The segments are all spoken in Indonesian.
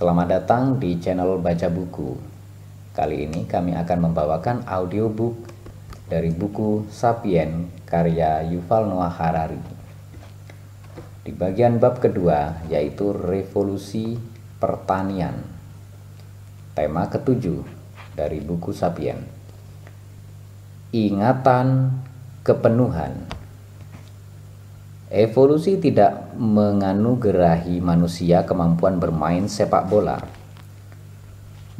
Selamat datang di channel Baca Buku. Kali ini kami akan membawakan audiobook dari buku Sapien karya Yuval Noah Harari. Di bagian bab kedua yaitu revolusi pertanian. Tema ketujuh dari buku Sapien. Ingatan kepenuhan. Evolusi tidak menganugerahi manusia kemampuan bermain sepak bola.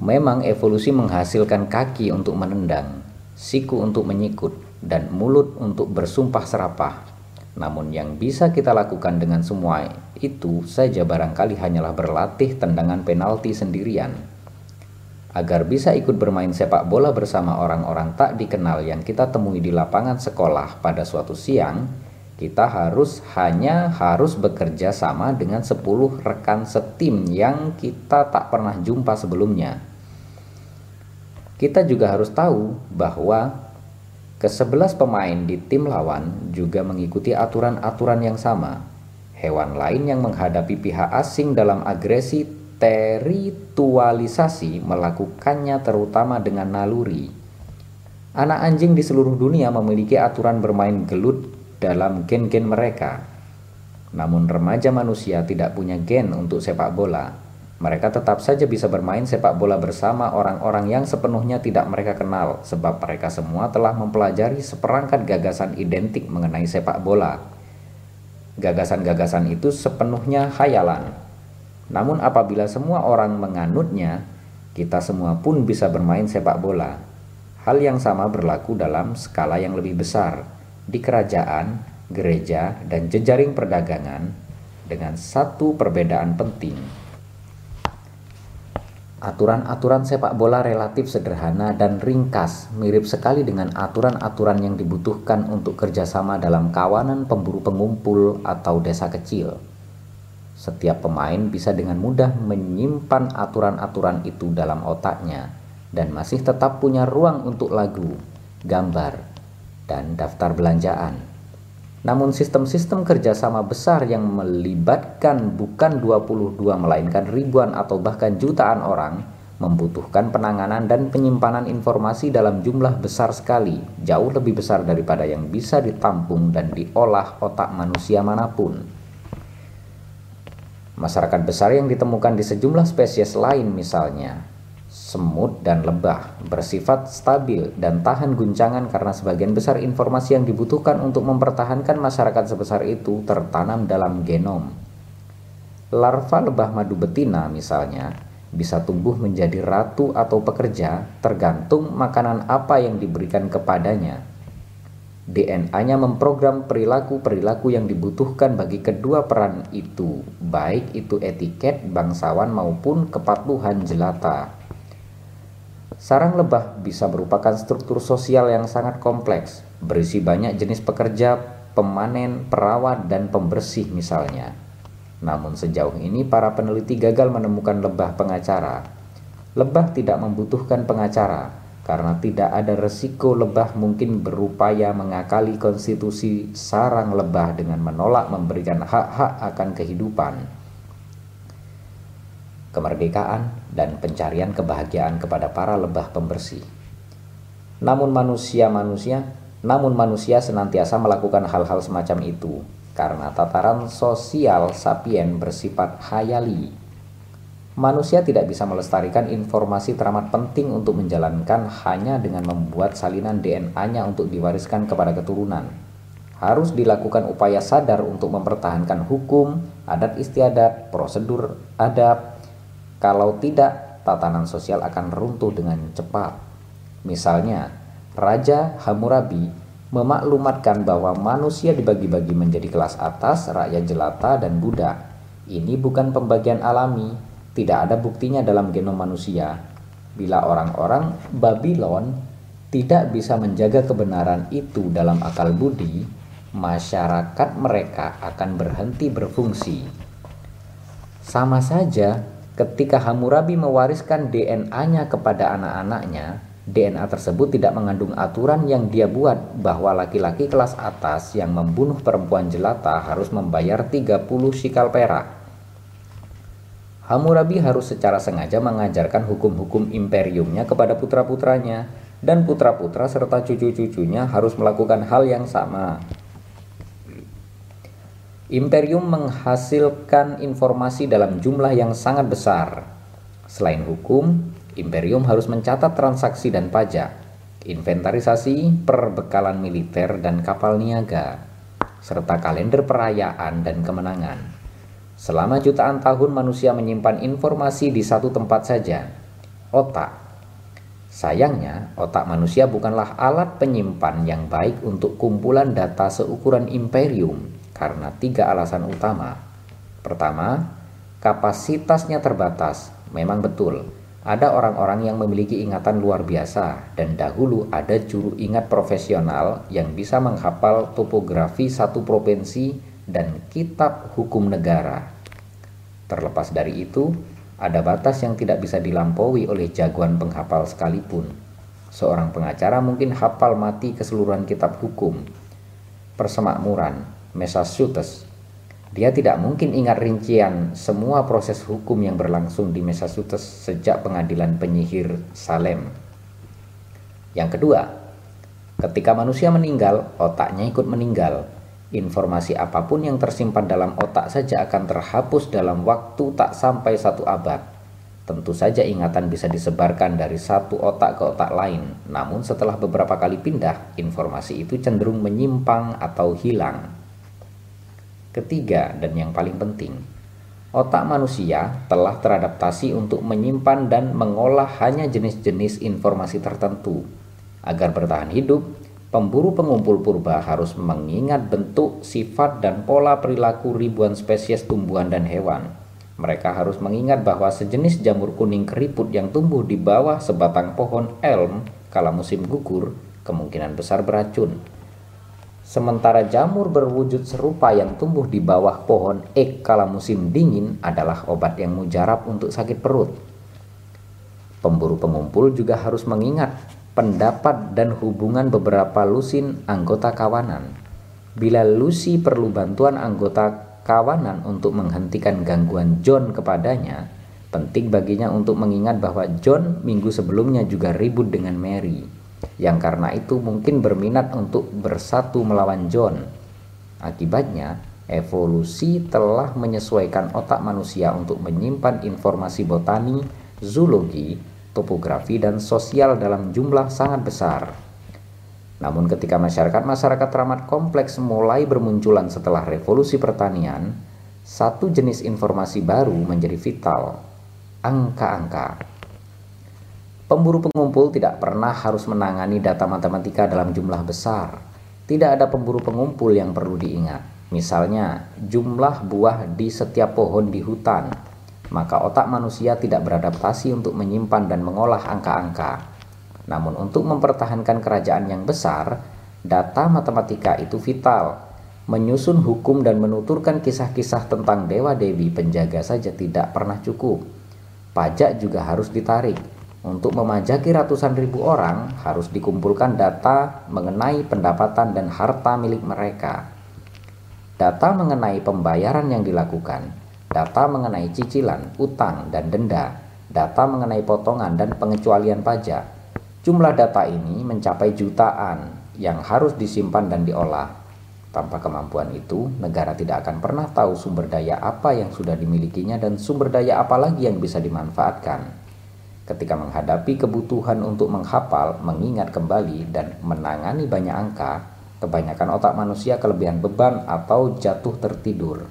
Memang evolusi menghasilkan kaki untuk menendang, siku untuk menyikut, dan mulut untuk bersumpah serapah. Namun yang bisa kita lakukan dengan semua itu saja barangkali hanyalah berlatih tendangan penalti sendirian. Agar bisa ikut bermain sepak bola bersama orang-orang tak dikenal yang kita temui di lapangan sekolah pada suatu siang, kita harus hanya harus bekerja sama dengan 10 rekan setim yang kita tak pernah jumpa sebelumnya. Kita juga harus tahu bahwa ke-11 pemain di tim lawan juga mengikuti aturan-aturan yang sama. Hewan lain yang menghadapi pihak asing dalam agresi teritualisasi melakukannya terutama dengan naluri. Anak anjing di seluruh dunia memiliki aturan bermain gelut dalam gen-gen mereka. Namun remaja manusia tidak punya gen untuk sepak bola. Mereka tetap saja bisa bermain sepak bola bersama orang-orang yang sepenuhnya tidak mereka kenal sebab mereka semua telah mempelajari seperangkat gagasan identik mengenai sepak bola. Gagasan-gagasan itu sepenuhnya khayalan. Namun apabila semua orang menganutnya, kita semua pun bisa bermain sepak bola. Hal yang sama berlaku dalam skala yang lebih besar di kerajaan, gereja, dan jejaring perdagangan dengan satu perbedaan penting. Aturan-aturan sepak bola relatif sederhana dan ringkas, mirip sekali dengan aturan-aturan yang dibutuhkan untuk kerjasama dalam kawanan pemburu pengumpul atau desa kecil. Setiap pemain bisa dengan mudah menyimpan aturan-aturan itu dalam otaknya dan masih tetap punya ruang untuk lagu, gambar, dan daftar belanjaan. Namun sistem-sistem kerjasama besar yang melibatkan bukan 22 melainkan ribuan atau bahkan jutaan orang membutuhkan penanganan dan penyimpanan informasi dalam jumlah besar sekali, jauh lebih besar daripada yang bisa ditampung dan diolah otak manusia mana pun. Masyarakat besar yang ditemukan di sejumlah spesies lain misalnya, semut dan lebah bersifat stabil dan tahan guncangan karena sebagian besar informasi yang dibutuhkan untuk mempertahankan masyarakat sebesar itu tertanam dalam genom. Larva lebah madu betina misalnya bisa tumbuh menjadi ratu atau pekerja tergantung makanan apa yang diberikan kepadanya. DNA-nya memprogram perilaku-perilaku yang dibutuhkan bagi kedua peran itu, baik itu etiket bangsawan maupun kepatuhan jelata. Sarang lebah bisa merupakan struktur sosial yang sangat kompleks, berisi banyak jenis pekerja, pemanen, perawat, dan pembersih misalnya. Namun sejauh ini para peneliti gagal menemukan lebah pengacara. Lebah tidak membutuhkan pengacara karena tidak ada resiko lebah mungkin berupaya mengakali konstitusi sarang lebah dengan menolak memberikan hak-hak akan kehidupan kemerdekaan, dan pencarian kebahagiaan kepada para lebah pembersih. Namun manusia-manusia, namun manusia senantiasa melakukan hal-hal semacam itu karena tataran sosial sapien bersifat hayali. Manusia tidak bisa melestarikan informasi teramat penting untuk menjalankan hanya dengan membuat salinan DNA-nya untuk diwariskan kepada keturunan. Harus dilakukan upaya sadar untuk mempertahankan hukum, adat istiadat, prosedur adab, kalau tidak, tatanan sosial akan runtuh dengan cepat. Misalnya, Raja Hammurabi memaklumatkan bahwa manusia dibagi-bagi menjadi kelas atas, rakyat jelata, dan budak. Ini bukan pembagian alami, tidak ada buktinya dalam genom manusia. Bila orang-orang Babylon tidak bisa menjaga kebenaran itu dalam akal budi, masyarakat mereka akan berhenti berfungsi. Sama saja Ketika Hammurabi mewariskan DNA-nya kepada anak-anaknya, DNA tersebut tidak mengandung aturan yang dia buat bahwa laki-laki kelas atas yang membunuh perempuan jelata harus membayar 30 sikal perak. Hammurabi harus secara sengaja mengajarkan hukum-hukum imperiumnya kepada putra-putranya dan putra-putra serta cucu-cucunya harus melakukan hal yang sama. Imperium menghasilkan informasi dalam jumlah yang sangat besar. Selain hukum, imperium harus mencatat transaksi dan pajak, inventarisasi, perbekalan militer dan kapal niaga, serta kalender perayaan dan kemenangan. Selama jutaan tahun manusia menyimpan informasi di satu tempat saja, otak. Sayangnya, otak manusia bukanlah alat penyimpan yang baik untuk kumpulan data seukuran imperium karena tiga alasan utama. Pertama, kapasitasnya terbatas. Memang betul, ada orang-orang yang memiliki ingatan luar biasa dan dahulu ada juru ingat profesional yang bisa menghafal topografi satu provinsi dan kitab hukum negara. Terlepas dari itu, ada batas yang tidak bisa dilampaui oleh jagoan penghafal sekalipun. Seorang pengacara mungkin hafal mati keseluruhan kitab hukum. Persemakmuran, Massachusetts. Dia tidak mungkin ingat rincian semua proses hukum yang berlangsung di Massachusetts sejak pengadilan penyihir Salem. Yang kedua, ketika manusia meninggal, otaknya ikut meninggal Informasi apa pun yang tersimpan dalam otak saja akan terhapus dalam waktu tak sampai satu abad. Tentu saja ingatan bisa disebarkan dari satu otak ke otak lain, namun setelah beberapa kali pindah, informasi itu cenderung menyimpang atau hilang. Ketiga, dan yang paling penting, otak manusia telah teradaptasi untuk menyimpan dan mengolah hanya jenis-jenis informasi tertentu. Agar bertahan hidup, Pemburu pengumpul purba harus mengingat bentuk, sifat, dan pola perilaku ribuan spesies tumbuhan dan hewan. Mereka harus mengingat bahwa sejenis jamur kuning keriput yang tumbuh di bawah sebatang pohon elm kala musim gugur kemungkinan besar beracun. Sementara jamur berwujud serupa yang tumbuh di bawah pohon ek kala musim dingin adalah obat yang mujarab untuk sakit perut. Pemburu pengumpul juga harus mengingat pendapat dan hubungan beberapa lusin anggota kawanan. Bila Lucy perlu bantuan anggota kawanan untuk menghentikan gangguan John kepadanya, penting baginya untuk mengingat bahwa John minggu sebelumnya juga ribut dengan Mary, yang karena itu mungkin berminat untuk bersatu melawan John. Akibatnya, evolusi telah menyesuaikan otak manusia untuk menyimpan informasi botani, zoologi, topografi, dan sosial dalam jumlah sangat besar. Namun ketika masyarakat-masyarakat teramat kompleks mulai bermunculan setelah revolusi pertanian, satu jenis informasi baru menjadi vital, angka-angka. Pemburu pengumpul tidak pernah harus menangani data matematika dalam jumlah besar. Tidak ada pemburu pengumpul yang perlu diingat. Misalnya, jumlah buah di setiap pohon di hutan maka otak manusia tidak beradaptasi untuk menyimpan dan mengolah angka-angka. Namun untuk mempertahankan kerajaan yang besar, data matematika itu vital. Menyusun hukum dan menuturkan kisah-kisah tentang dewa-dewi penjaga saja tidak pernah cukup. Pajak juga harus ditarik. Untuk memajaki ratusan ribu orang harus dikumpulkan data mengenai pendapatan dan harta milik mereka. Data mengenai pembayaran yang dilakukan, data mengenai cicilan, utang, dan denda, data mengenai potongan dan pengecualian pajak. Jumlah data ini mencapai jutaan yang harus disimpan dan diolah. Tanpa kemampuan itu, negara tidak akan pernah tahu sumber daya apa yang sudah dimilikinya dan sumber daya apa lagi yang bisa dimanfaatkan. Ketika menghadapi kebutuhan untuk menghafal, mengingat kembali, dan menangani banyak angka, kebanyakan otak manusia kelebihan beban atau jatuh tertidur.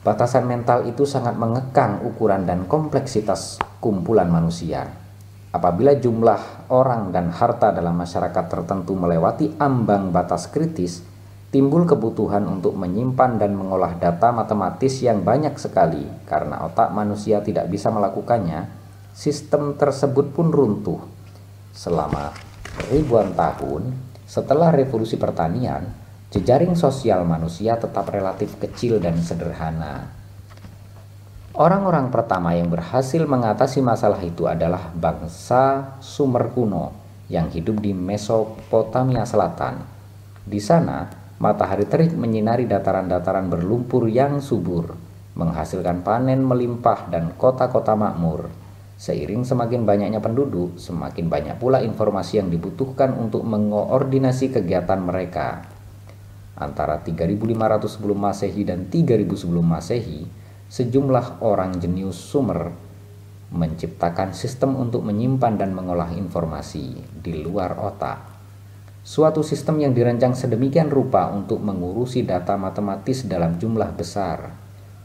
Batasan mental itu sangat mengekang ukuran dan kompleksitas kumpulan manusia. Apabila jumlah orang dan harta dalam masyarakat tertentu melewati ambang batas kritis, timbul kebutuhan untuk menyimpan dan mengolah data matematis yang banyak sekali karena otak manusia tidak bisa melakukannya. Sistem tersebut pun runtuh. Selama ribuan tahun setelah revolusi pertanian, jejaring sosial manusia tetap relatif kecil dan sederhana. Orang-orang pertama yang berhasil mengatasi masalah itu adalah bangsa Sumer kuno yang hidup di Mesopotamia Selatan. Di sana, matahari terik menyinari dataran-dataran berlumpur yang subur. menghasilkan panen melimpah dan kota-kota makmur. Seiring semakin banyaknya penduduk, semakin banyak pula informasi yang dibutuhkan untuk mengoordinasi kegiatan mereka. Antara 3500 sebelum Masehi dan 3000 sebelum Masehi, sejumlah orang jenius Sumer menciptakan sistem untuk menyimpan dan mengolah informasi di luar otak. Suatu sistem yang dirancang sedemikian rupa untuk mengurusi data matematis dalam jumlah besar.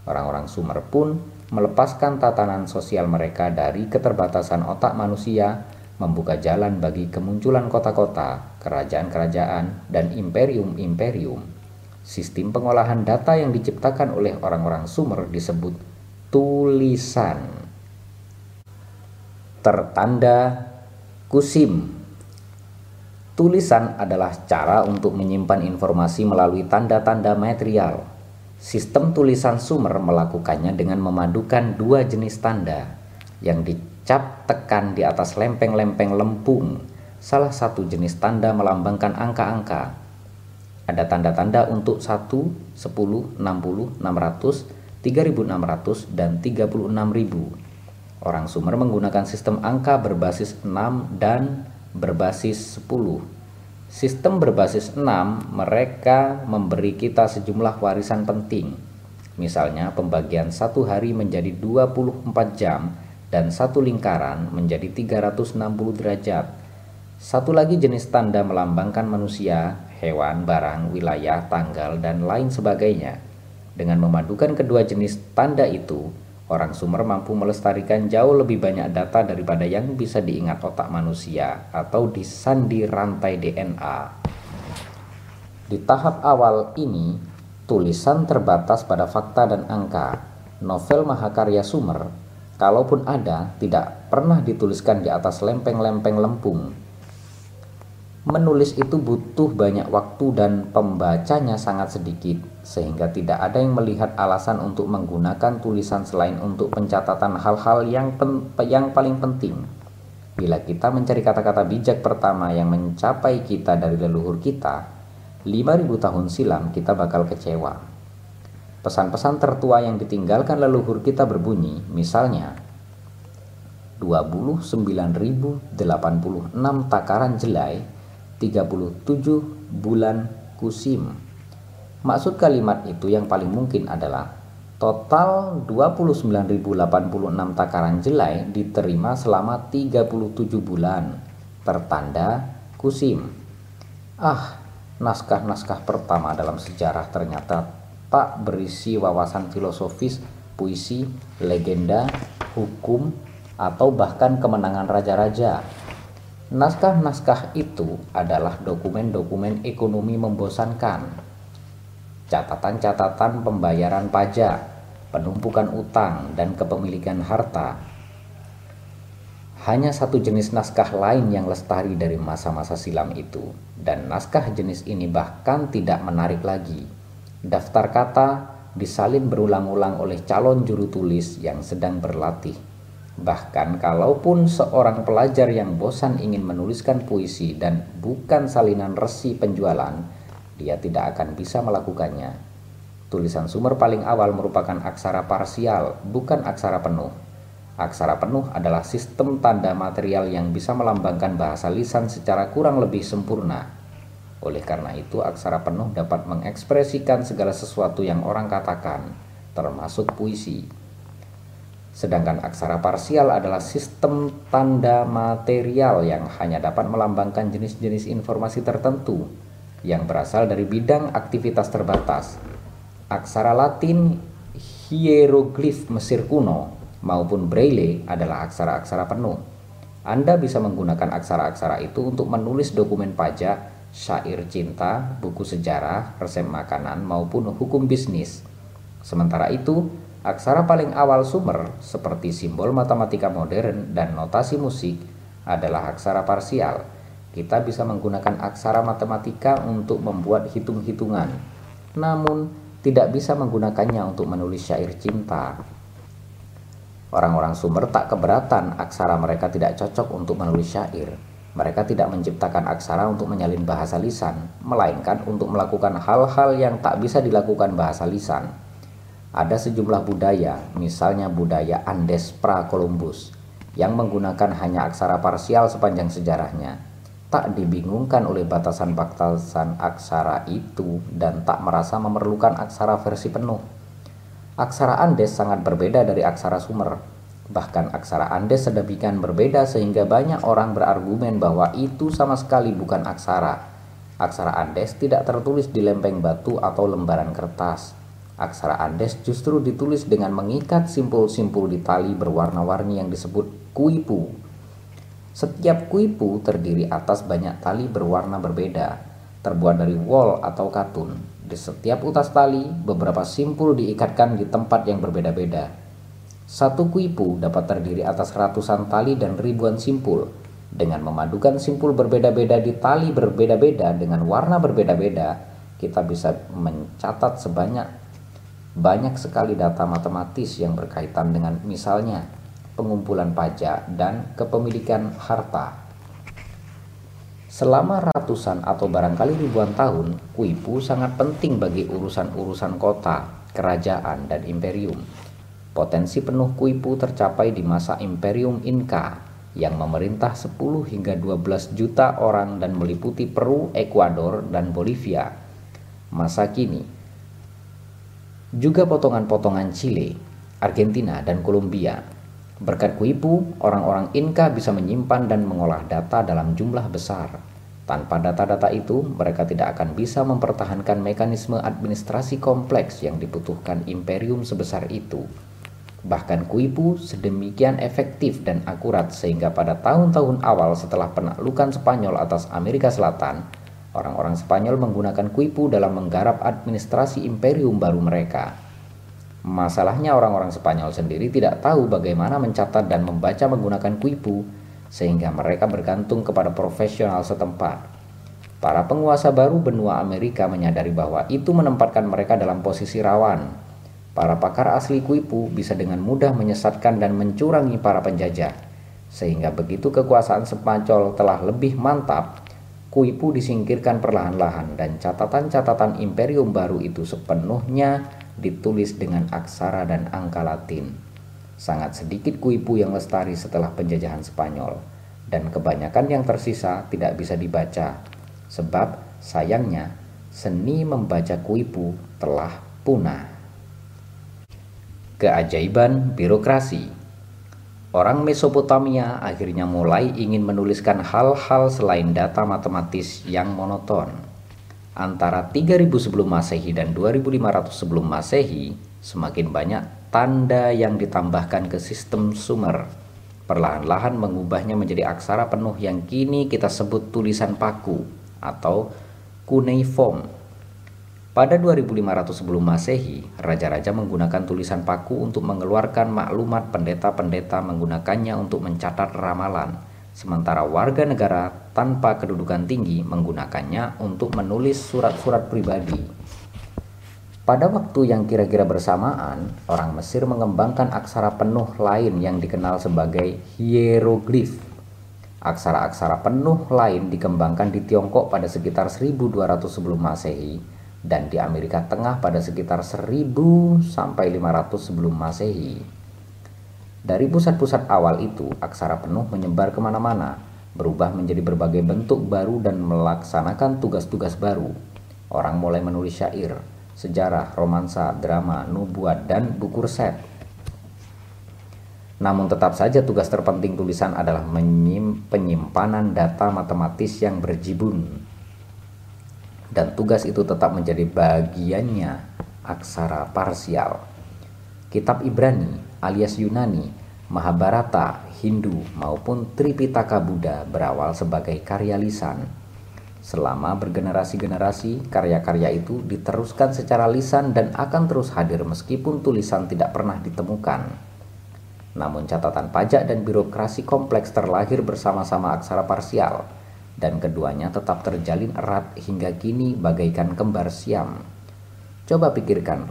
Orang-orang Sumer pun melepaskan tatanan sosial mereka dari keterbatasan otak manusia, membuka jalan bagi kemunculan kota-kota, kerajaan-kerajaan, dan imperium-imperium. Sistem pengolahan data yang diciptakan oleh orang-orang Sumer disebut tulisan. Tertanda kusim. Tulisan adalah cara untuk menyimpan informasi melalui tanda-tanda material Sistem tulisan Sumer melakukannya dengan memadukan dua jenis tanda yang dicap tekan di atas lempeng-lempeng lempung. Salah satu jenis tanda melambangkan angka-angka. Ada tanda-tanda untuk 1, 10, 60, 600, 3600, dan 36000. Orang Sumer menggunakan sistem angka berbasis 6 dan berbasis 10 Sistem berbasis 6, mereka memberi kita sejumlah warisan penting. Misalnya pembagian satu hari menjadi 24 jam dan satu lingkaran menjadi 360 derajat. Satu lagi jenis tanda melambangkan manusia, hewan, barang, wilayah, tanggal, dan lain sebagainya. Dengan memadukan kedua jenis tanda itu, Orang Sumer mampu melestarikan jauh lebih banyak data daripada yang bisa diingat otak manusia atau disandi rantai DNA. Di tahap awal ini, tulisan terbatas pada fakta dan angka. Novel Mahakarya Sumer, kalaupun ada, tidak pernah dituliskan di atas lempeng-lempeng lempung. Menulis itu butuh banyak waktu dan pembacanya sangat sedikit sehingga tidak ada yang melihat alasan untuk menggunakan tulisan selain untuk pencatatan hal-hal yang yang paling penting. Bila kita mencari kata-kata bijak pertama yang mencapai kita dari leluhur kita, 5000 tahun silam kita bakal kecewa. Pesan-pesan tertua yang ditinggalkan leluhur kita berbunyi, misalnya 29.086 takaran jelai, 37 bulan kusim. Maksud kalimat itu yang paling mungkin adalah total 29.086 takaran jelai diterima selama 37 bulan tertanda kusim. Ah, naskah-naskah pertama dalam sejarah ternyata tak berisi wawasan filosofis, puisi, legenda, hukum, atau bahkan kemenangan raja-raja. Naskah-naskah itu adalah dokumen-dokumen ekonomi membosankan catatan-catatan pembayaran pajak, penumpukan utang, dan kepemilikan harta. Hanya satu jenis naskah lain yang lestari dari masa-masa silam itu, dan naskah jenis ini bahkan tidak menarik lagi. Daftar kata disalin berulang-ulang oleh calon juru tulis yang sedang berlatih. Bahkan kalaupun seorang pelajar yang bosan ingin menuliskan puisi dan bukan salinan resi penjualan, dia tidak akan bisa melakukannya. Tulisan Sumer paling awal merupakan aksara parsial, bukan aksara penuh. Aksara penuh adalah sistem tanda material yang bisa melambangkan bahasa lisan secara kurang lebih sempurna. Oleh karena itu, aksara penuh dapat mengekspresikan segala sesuatu yang orang katakan, termasuk puisi. Sedangkan aksara parsial adalah sistem tanda material yang hanya dapat melambangkan jenis-jenis informasi tertentu, yang berasal dari bidang aktivitas terbatas. Aksara Latin hieroglif Mesir kuno maupun Braille adalah aksara-aksara penuh. Anda bisa menggunakan aksara-aksara itu untuk menulis dokumen pajak, syair cinta, buku sejarah, resep makanan, maupun hukum bisnis. Sementara itu, aksara paling awal Sumer seperti simbol matematika modern dan notasi musik adalah aksara parsial kita bisa menggunakan aksara matematika untuk membuat hitung-hitungan, namun tidak bisa menggunakannya untuk menulis syair cinta. Orang-orang Sumer tak keberatan aksara mereka tidak cocok untuk menulis syair. Mereka tidak menciptakan aksara untuk menyalin bahasa lisan, melainkan untuk melakukan hal-hal yang tak bisa dilakukan bahasa lisan. Ada sejumlah budaya, misalnya budaya Andes pra-Columbus, yang menggunakan hanya aksara parsial sepanjang sejarahnya, tak dibingungkan oleh batasan-batasan aksara itu dan tak merasa memerlukan aksara versi penuh. Aksara Andes sangat berbeda dari aksara Sumer. Bahkan aksara Andes sedemikian berbeda sehingga banyak orang berargumen bahwa itu sama sekali bukan aksara. Aksara Andes tidak tertulis di lempeng batu atau lembaran kertas. Aksara Andes justru ditulis dengan mengikat simpul-simpul di tali berwarna-warni yang disebut kuipu. Setiap kuipu terdiri atas banyak tali berwarna berbeda, terbuat dari wol atau katun. Di setiap utas tali, beberapa simpul diikatkan di tempat yang berbeda-beda. Satu kuipu dapat terdiri atas ratusan tali dan ribuan simpul. Dengan memadukan simpul berbeda-beda di tali berbeda-beda dengan warna berbeda-beda, kita bisa mencatat sebanyak banyak sekali data matematis yang berkaitan dengan misalnya pengumpulan pajak, dan kepemilikan harta. Selama ratusan atau barangkali ribuan tahun, Kuipu sangat penting bagi urusan-urusan kota, kerajaan, dan imperium. Potensi penuh Kuipu tercapai di masa Imperium Inca yang memerintah 10 hingga 12 juta orang dan meliputi Peru, Ekuador, dan Bolivia. Masa kini juga potongan-potongan Chile, Argentina, dan Kolombia Berkat Kuipu, orang-orang Inka bisa menyimpan dan mengolah data dalam jumlah besar. Tanpa data-data itu, mereka tidak akan bisa mempertahankan mekanisme administrasi kompleks yang dibutuhkan imperium sebesar itu. Bahkan Kuipu sedemikian efektif dan akurat sehingga pada tahun-tahun awal setelah penaklukan Spanyol atas Amerika Selatan, orang-orang Spanyol menggunakan Kuipu dalam menggarap administrasi imperium baru mereka. Masalahnya orang-orang Spanyol sendiri tidak tahu bagaimana mencatat dan membaca menggunakan kuipu, sehingga mereka bergantung kepada profesional setempat. Para penguasa baru benua Amerika menyadari bahwa itu menempatkan mereka dalam posisi rawan. Para pakar asli kuipu bisa dengan mudah menyesatkan dan mencurangi para penjajah. Sehingga begitu kekuasaan Spanyol telah lebih mantap, kuipu disingkirkan perlahan-lahan dan catatan-catatan imperium baru itu sepenuhnya ditulis dengan aksara dan angka Latin. Sangat sedikit kuipu yang lestari setelah penjajahan Spanyol, dan kebanyakan yang tersisa tidak bisa dibaca, sebab sayangnya seni membaca kuipu telah punah. Keajaiban birokrasi Orang Mesopotamia akhirnya mulai ingin menuliskan hal-hal selain data matematis yang monoton antara 3000 sebelum Masehi dan 2500 sebelum Masehi, semakin banyak tanda yang ditambahkan ke sistem Sumer. Perlahan-lahan mengubahnya menjadi aksara penuh yang kini kita sebut tulisan paku atau cuneiform. Pada 2500 sebelum Masehi, raja-raja menggunakan tulisan paku untuk mengeluarkan maklumat pendeta-pendeta menggunakannya untuk mencatat ramalan sementara warga negara tanpa kedudukan tinggi menggunakannya untuk menulis surat-surat pribadi. Pada waktu yang kira-kira bersamaan, orang Mesir mengembangkan aksara penuh lain yang dikenal sebagai hieroglif. Aksara-aksara penuh lain dikembangkan di Tiongkok pada sekitar 1200 sebelum Masehi dan di Amerika Tengah pada sekitar 1000 sampai 500 sebelum Masehi. Dari pusat-pusat awal itu, aksara penuh menyebar ke mana-mana, berubah menjadi berbagai bentuk baru dan melaksanakan tugas-tugas baru. Orang mulai menulis syair, sejarah, romansa, drama, nubuat, dan buku resep. Namun tetap saja tugas terpenting tulisan adalah penyimpanan data matematis yang berjibun. Dan tugas itu tetap menjadi bagiannya aksara parsial. Kitab Ibrani alias Yunani, Mahabharata, Hindu maupun Tripitaka Buddha berawal sebagai karya lisan. Selama bergenerasi-generasi, karya-karya itu diteruskan secara lisan dan akan terus hadir meskipun tulisan tidak pernah ditemukan. Namun catatan pajak dan birokrasi kompleks terlahir bersama-sama aksara parsial, dan keduanya tetap terjalin erat hingga kini bagaikan kembar siam. Coba pikirkan,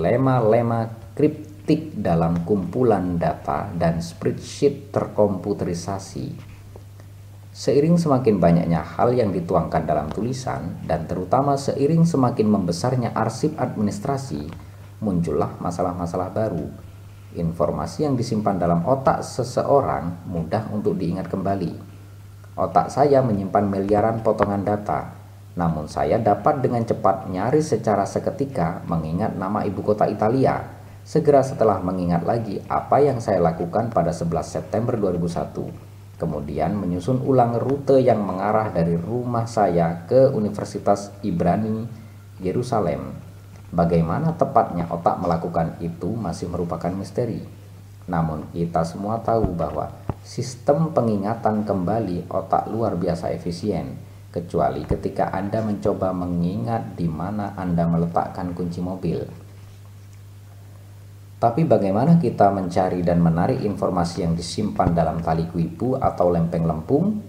lema-lema kripto ketik dalam kumpulan data dan spreadsheet terkomputerisasi. Seiring semakin banyaknya hal yang dituangkan dalam tulisan, dan terutama seiring semakin membesarnya arsip administrasi, muncullah masalah-masalah baru. Informasi yang disimpan dalam otak seseorang mudah untuk diingat kembali. Otak saya menyimpan miliaran potongan data, namun saya dapat dengan cepat nyaris secara seketika mengingat nama ibu kota Italia, segera setelah mengingat lagi apa yang saya lakukan pada 11 September 2001. Kemudian menyusun ulang rute yang mengarah dari rumah saya ke Universitas Ibrani Yerusalem Bagaimana tepatnya otak melakukan itu masih merupakan misteri. Namun kita semua tahu bahwa sistem pengingatan kembali otak luar biasa efisien, kecuali ketika Anda mencoba mengingat di mana Anda meletakkan kunci mobil. Tapi bagaimana kita mencari dan menarik informasi yang disimpan dalam tali kuipu atau lempeng lempung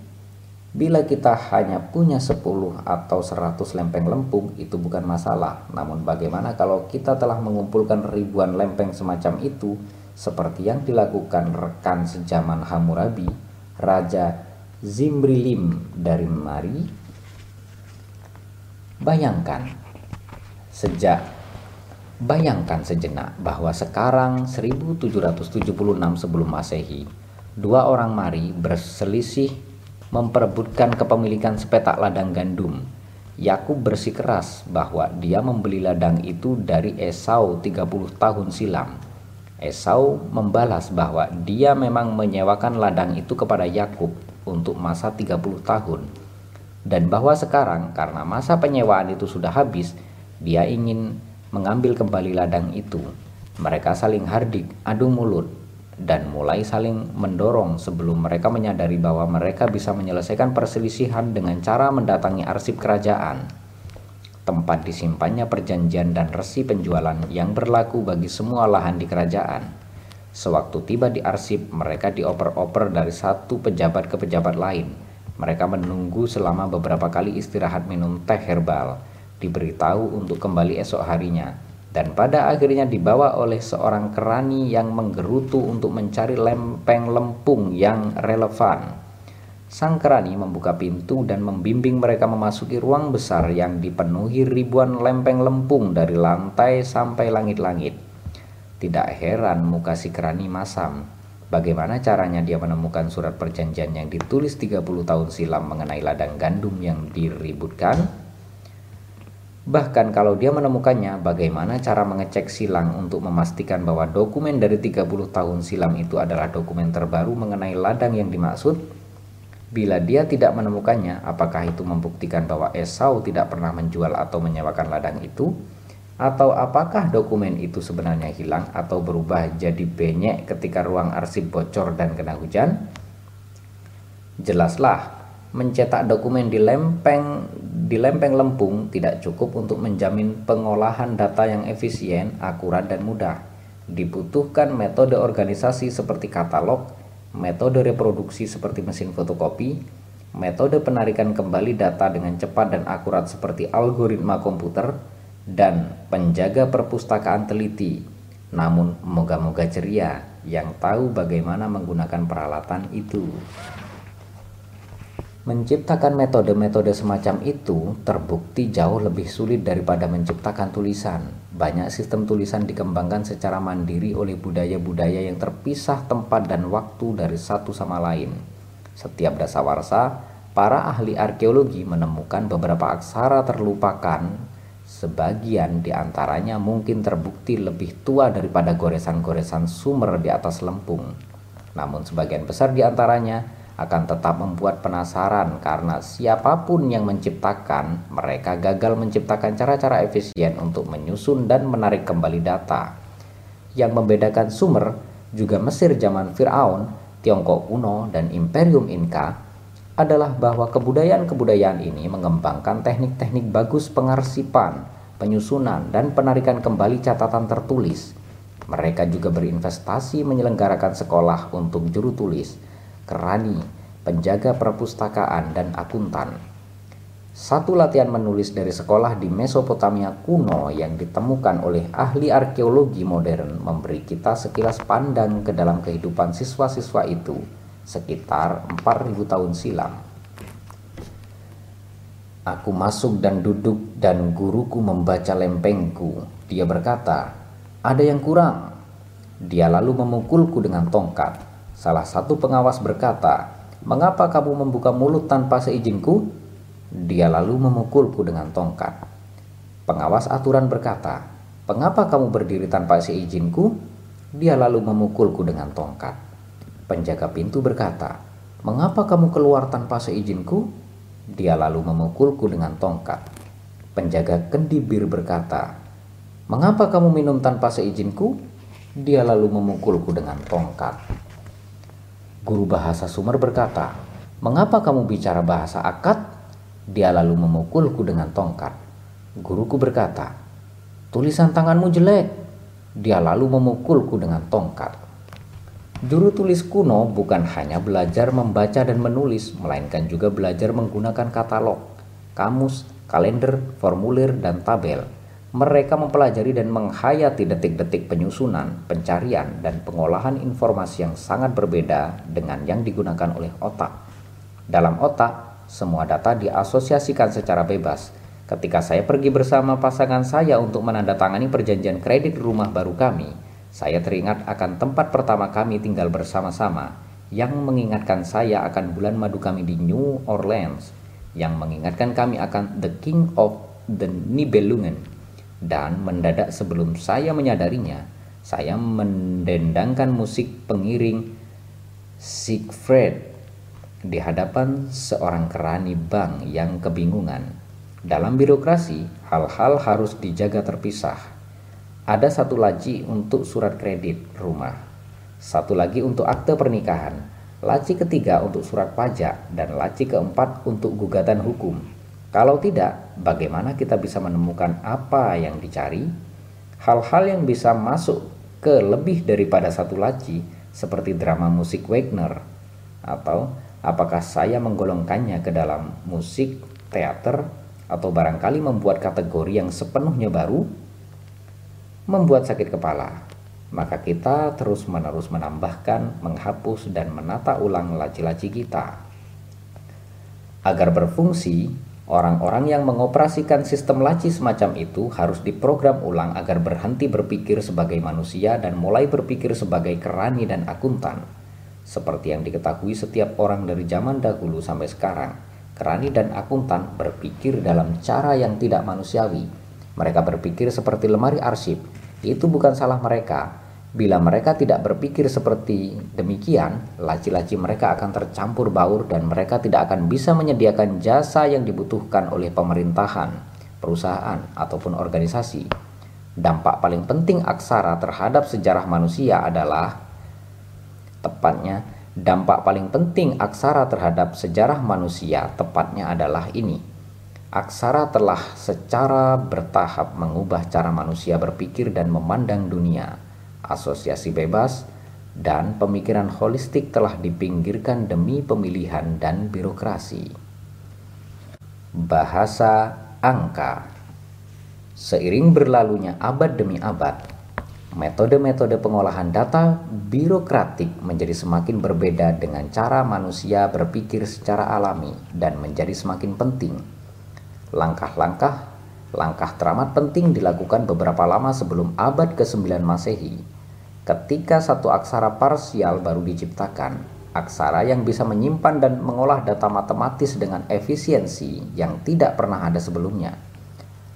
Bila kita hanya punya 10 atau 100 lempeng lempung itu bukan masalah. Namun bagaimana kalau kita telah mengumpulkan ribuan lempeng semacam itu seperti yang dilakukan rekan sejaman Hammurabi, Raja Zimrilim dari Mari? Bayangkan sejak bayangkan sejenak bahwa sekarang 1776 sebelum Masehi, dua orang Mari berselisih memperebutkan kepemilikan sepetak ladang gandum. Yakub bersikeras bahwa dia membeli ladang itu dari Esau 30 tahun silam. Esau membalas bahwa dia memang menyewakan ladang itu kepada Yakub untuk masa 30 tahun. Dan bahwa sekarang karena masa penyewaan itu sudah habis, dia ingin mengambil kembali ladang itu. Mereka saling hardik, adu mulut, dan mulai saling mendorong sebelum mereka menyadari bahwa mereka bisa menyelesaikan perselisihan dengan cara mendatangi arsip kerajaan. Tempat disimpannya perjanjian dan resi penjualan yang berlaku bagi semua lahan di kerajaan. Sewaktu tiba di arsip, mereka dioper-oper dari satu pejabat ke pejabat lain. Mereka menunggu selama beberapa kali istirahat minum teh herbal, diberitahu untuk kembali esok harinya dan pada akhirnya dibawa oleh seorang kerani yang menggerutu untuk mencari lempeng lempung yang relevan. Sang kerani membuka pintu dan membimbing mereka memasuki ruang besar yang dipenuhi ribuan lempeng lempung dari lantai sampai langit-langit. Tidak heran muka si kerani masam. Bagaimana caranya dia menemukan surat perjanjian yang ditulis 30 tahun silam mengenai ladang gandum yang diributkan? Bahkan kalau dia menemukannya, bagaimana cara mengecek silang untuk memastikan bahwa dokumen dari 30 tahun silam itu adalah dokumen terbaru mengenai ladang yang dimaksud? Bila dia tidak menemukannya, apakah itu membuktikan bahwa Esau tidak pernah menjual atau menyewakan ladang itu? Atau apakah dokumen itu sebenarnya hilang atau berubah jadi benyek ketika ruang arsip bocor dan kena hujan? Jelaslah, mencetak dokumen di lempeng di lempeng lempung tidak cukup untuk menjamin pengolahan data yang efisien, akurat, dan mudah. Dibutuhkan metode organisasi seperti katalog, metode reproduksi seperti mesin fotokopi, metode penarikan kembali data dengan cepat dan akurat seperti algoritma komputer, dan penjaga perpustakaan teliti. Namun, moga-moga ceria yang tahu bagaimana menggunakan peralatan itu. Menciptakan metode-metode semacam itu terbukti jauh lebih sulit daripada menciptakan tulisan. Banyak sistem tulisan dikembangkan secara mandiri oleh budaya-budaya yang terpisah tempat dan waktu dari satu sama lain. Setiap dasawarsa, para ahli arkeologi menemukan beberapa aksara terlupakan. Sebagian di antaranya mungkin terbukti lebih tua daripada goresan-goresan sumer di atas lempung. Namun sebagian besar di antaranya akan tetap membuat penasaran karena siapa pun yang menciptakan, mereka gagal menciptakan cara-cara efisien untuk menyusun dan menarik kembali data. Yang membedakan Sumer, juga Mesir zaman Firaun, Tiongkok kuno, dan Imperium Inka adalah bahwa kebudayaan-kebudayaan ini mengembangkan teknik-teknik bagus pengarsipan, penyusunan, dan penarikan kembali catatan tertulis. Mereka juga berinvestasi menyelenggarakan sekolah untuk juru tulis, kerani, penjaga perpustakaan, dan akuntan. Satu latihan menulis dari sekolah di Mesopotamia kuno yang ditemukan oleh ahli arkeologi modern memberi kita sekilas pandang ke dalam kehidupan siswa-siswa itu sekitar 4000 tahun silam. Aku masuk dan duduk dan guruku membaca lempengku. Dia berkata, Ada yang kurang. Dia lalu memukulku dengan tongkat. Salah satu pengawas berkata, Mengapa kamu membuka mulut tanpa seizinku? Dia lalu memukulku dengan tongkat. Pengawas aturan berkata, Mengapa kamu berdiri tanpa seizinku? Dia lalu memukulku dengan tongkat. Penjaga pintu berkata, Mengapa kamu keluar tanpa seizinku? Dia lalu memukulku dengan tongkat. Penjaga kendi bir berkata, Mengapa kamu minum tanpa seizinku? Dia lalu memukulku dengan tongkat. Guru bahasa Sumer berkata, Mengapa kamu bicara bahasa akad? Dia lalu memukulku dengan tongkat. Guruku berkata, Tulisan tanganmu jelek. Dia lalu memukulku dengan tongkat. Juru tulis kuno bukan hanya belajar membaca dan menulis, melainkan juga belajar menggunakan katalog, kamus, kalender, formulir, dan tabel mereka mempelajari dan menghayati detik-detik penyusunan, pencarian, dan pengolahan informasi yang sangat berbeda dengan yang digunakan oleh otak. Dalam otak, semua data diasosiasikan secara bebas. Ketika saya pergi bersama pasangan saya untuk menandatangani perjanjian kredit rumah baru kami, saya teringat akan tempat pertama kami tinggal bersama-sama yang mengingatkan saya akan bulan madu kami di New Orleans, yang mengingatkan kami akan The King of the Nibelungen dan mendadak sebelum saya menyadarinya, saya mendendangkan musik pengiring Siegfried di hadapan seorang kerani bank yang kebingungan. Dalam birokrasi, hal-hal harus dijaga terpisah. Ada satu laci untuk surat kredit rumah, satu lagi untuk akte pernikahan, laci ketiga untuk surat pajak, dan laci keempat untuk gugatan hukum. Kalau tidak, bagaimana kita bisa menemukan apa yang dicari? Hal-hal yang bisa masuk ke lebih daripada satu laci, seperti drama musik Wagner, atau apakah saya menggolongkannya ke dalam musik, teater, atau barangkali membuat kategori yang sepenuhnya baru, membuat sakit kepala. Maka kita terus-menerus menambahkan, menghapus, dan menata ulang laci-laci kita. Agar berfungsi, Orang-orang yang mengoperasikan sistem laci semacam itu harus diprogram ulang agar berhenti berpikir sebagai manusia dan mulai berpikir sebagai kerani dan akuntan. Seperti yang diketahui setiap orang dari zaman dahulu sampai sekarang, kerani dan akuntan berpikir dalam cara yang tidak manusiawi. Mereka berpikir seperti lemari arsip. Itu bukan salah mereka, Bila mereka tidak berpikir seperti demikian, laci-laci mereka akan tercampur baur dan mereka tidak akan bisa menyediakan jasa yang dibutuhkan oleh pemerintahan, perusahaan, ataupun organisasi. Dampak paling penting aksara terhadap sejarah manusia adalah tepatnya dampak paling penting aksara terhadap sejarah manusia tepatnya adalah ini. Aksara telah secara bertahap mengubah cara manusia berpikir dan memandang dunia asosiasi bebas, dan pemikiran holistik telah dipinggirkan demi pemilihan dan birokrasi. Bahasa angka Seiring berlalunya abad demi abad, metode-metode pengolahan data birokratik menjadi semakin berbeda dengan cara manusia berpikir secara alami dan menjadi semakin penting. Langkah-langkah langkah teramat penting dilakukan beberapa lama sebelum abad ke-9 Masehi Ketika satu aksara parsial baru diciptakan, aksara yang bisa menyimpan dan mengolah data matematis dengan efisiensi yang tidak pernah ada sebelumnya.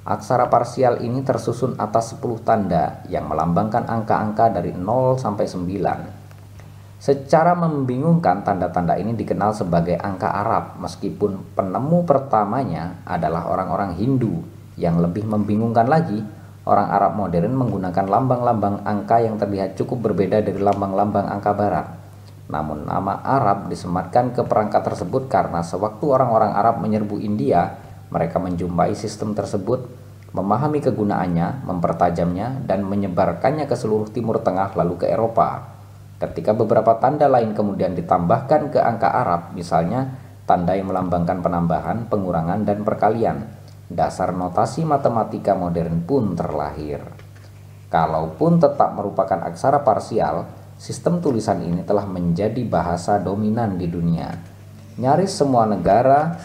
Aksara parsial ini tersusun atas 10 tanda yang melambangkan angka-angka dari 0 sampai 9. Secara membingungkan tanda-tanda ini dikenal sebagai angka Arab meskipun penemu pertamanya adalah orang-orang Hindu yang lebih membingungkan lagi Orang Arab modern menggunakan lambang-lambang angka yang terlihat cukup berbeda dari lambang-lambang angka barat. Namun nama Arab disematkan ke perangkat tersebut karena sewaktu orang-orang Arab menyerbu India, mereka menjumpai sistem tersebut, memahami kegunaannya, mempertajamnya, dan menyebarkannya ke seluruh Timur Tengah lalu ke Eropa. Ketika beberapa tanda lain kemudian ditambahkan ke angka Arab, misalnya tanda yang melambangkan penambahan, pengurangan, dan perkalian, dasar notasi matematika modern pun terlahir. Kalaupun tetap merupakan aksara parsial, sistem tulisan ini telah menjadi bahasa dominan di dunia. Nyaris semua negara,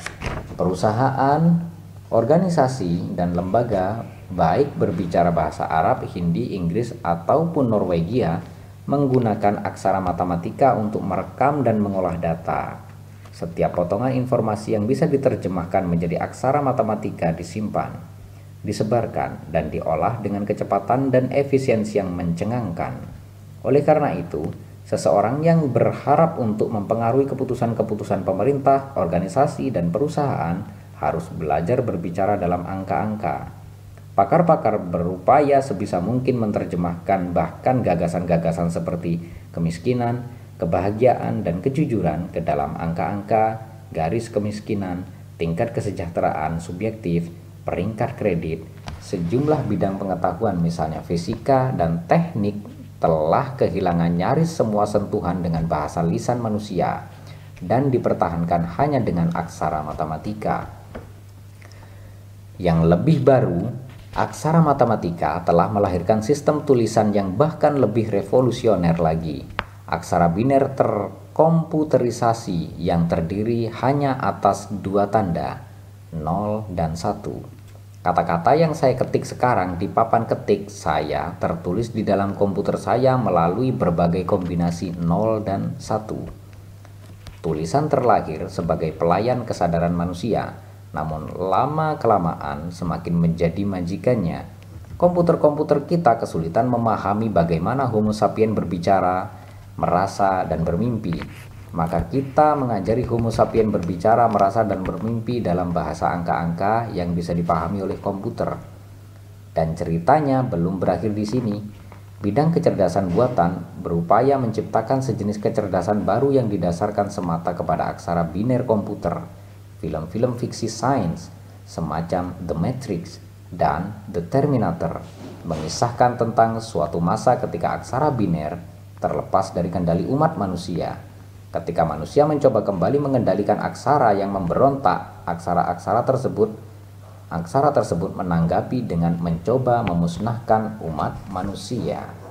perusahaan, Organisasi dan lembaga baik berbicara bahasa Arab, Hindi, Inggris ataupun Norwegia menggunakan aksara matematika untuk merekam dan mengolah data. Setiap potongan informasi yang bisa diterjemahkan menjadi aksara matematika disimpan, disebarkan, dan diolah dengan kecepatan dan efisiensi yang mencengangkan. Oleh karena itu, seseorang yang berharap untuk mempengaruhi keputusan-keputusan pemerintah, organisasi, dan perusahaan harus belajar berbicara dalam angka-angka. Pakar-pakar berupaya sebisa mungkin menerjemahkan bahkan gagasan-gagasan seperti kemiskinan, kebahagiaan, dan kejujuran ke dalam angka-angka, garis kemiskinan, tingkat kesejahteraan subjektif, peringkat kredit, sejumlah bidang pengetahuan misalnya fisika dan teknik telah kehilangan nyaris semua sentuhan dengan bahasa lisan manusia dan dipertahankan hanya dengan aksara matematika. Yang lebih baru, aksara matematika telah melahirkan sistem tulisan yang bahkan lebih revolusioner lagi. Aksara biner terkomputerisasi yang terdiri hanya atas dua tanda, 0 dan 1. Kata-kata yang saya ketik sekarang di papan ketik saya tertulis di dalam komputer saya melalui berbagai kombinasi 0 dan 1. Tulisan terlahir sebagai pelayan kesadaran manusia namun lama-kelamaan semakin menjadi majikannya. Komputer-komputer kita kesulitan memahami bagaimana Homo sapien berbicara, merasa, dan bermimpi. Maka kita mengajari Homo sapien berbicara, merasa, dan bermimpi dalam bahasa angka-angka yang bisa dipahami oleh komputer. Dan ceritanya belum berakhir di sini. Bidang kecerdasan buatan berupaya menciptakan sejenis kecerdasan baru yang didasarkan semata kepada aksara biner komputer film-film fiksi sains semacam The Matrix dan The Terminator mengisahkan tentang suatu masa ketika aksara biner terlepas dari kendali umat manusia. Ketika manusia mencoba kembali mengendalikan aksara yang memberontak, aksara-aksara tersebut aksara tersebut menanggapi dengan mencoba memusnahkan umat manusia.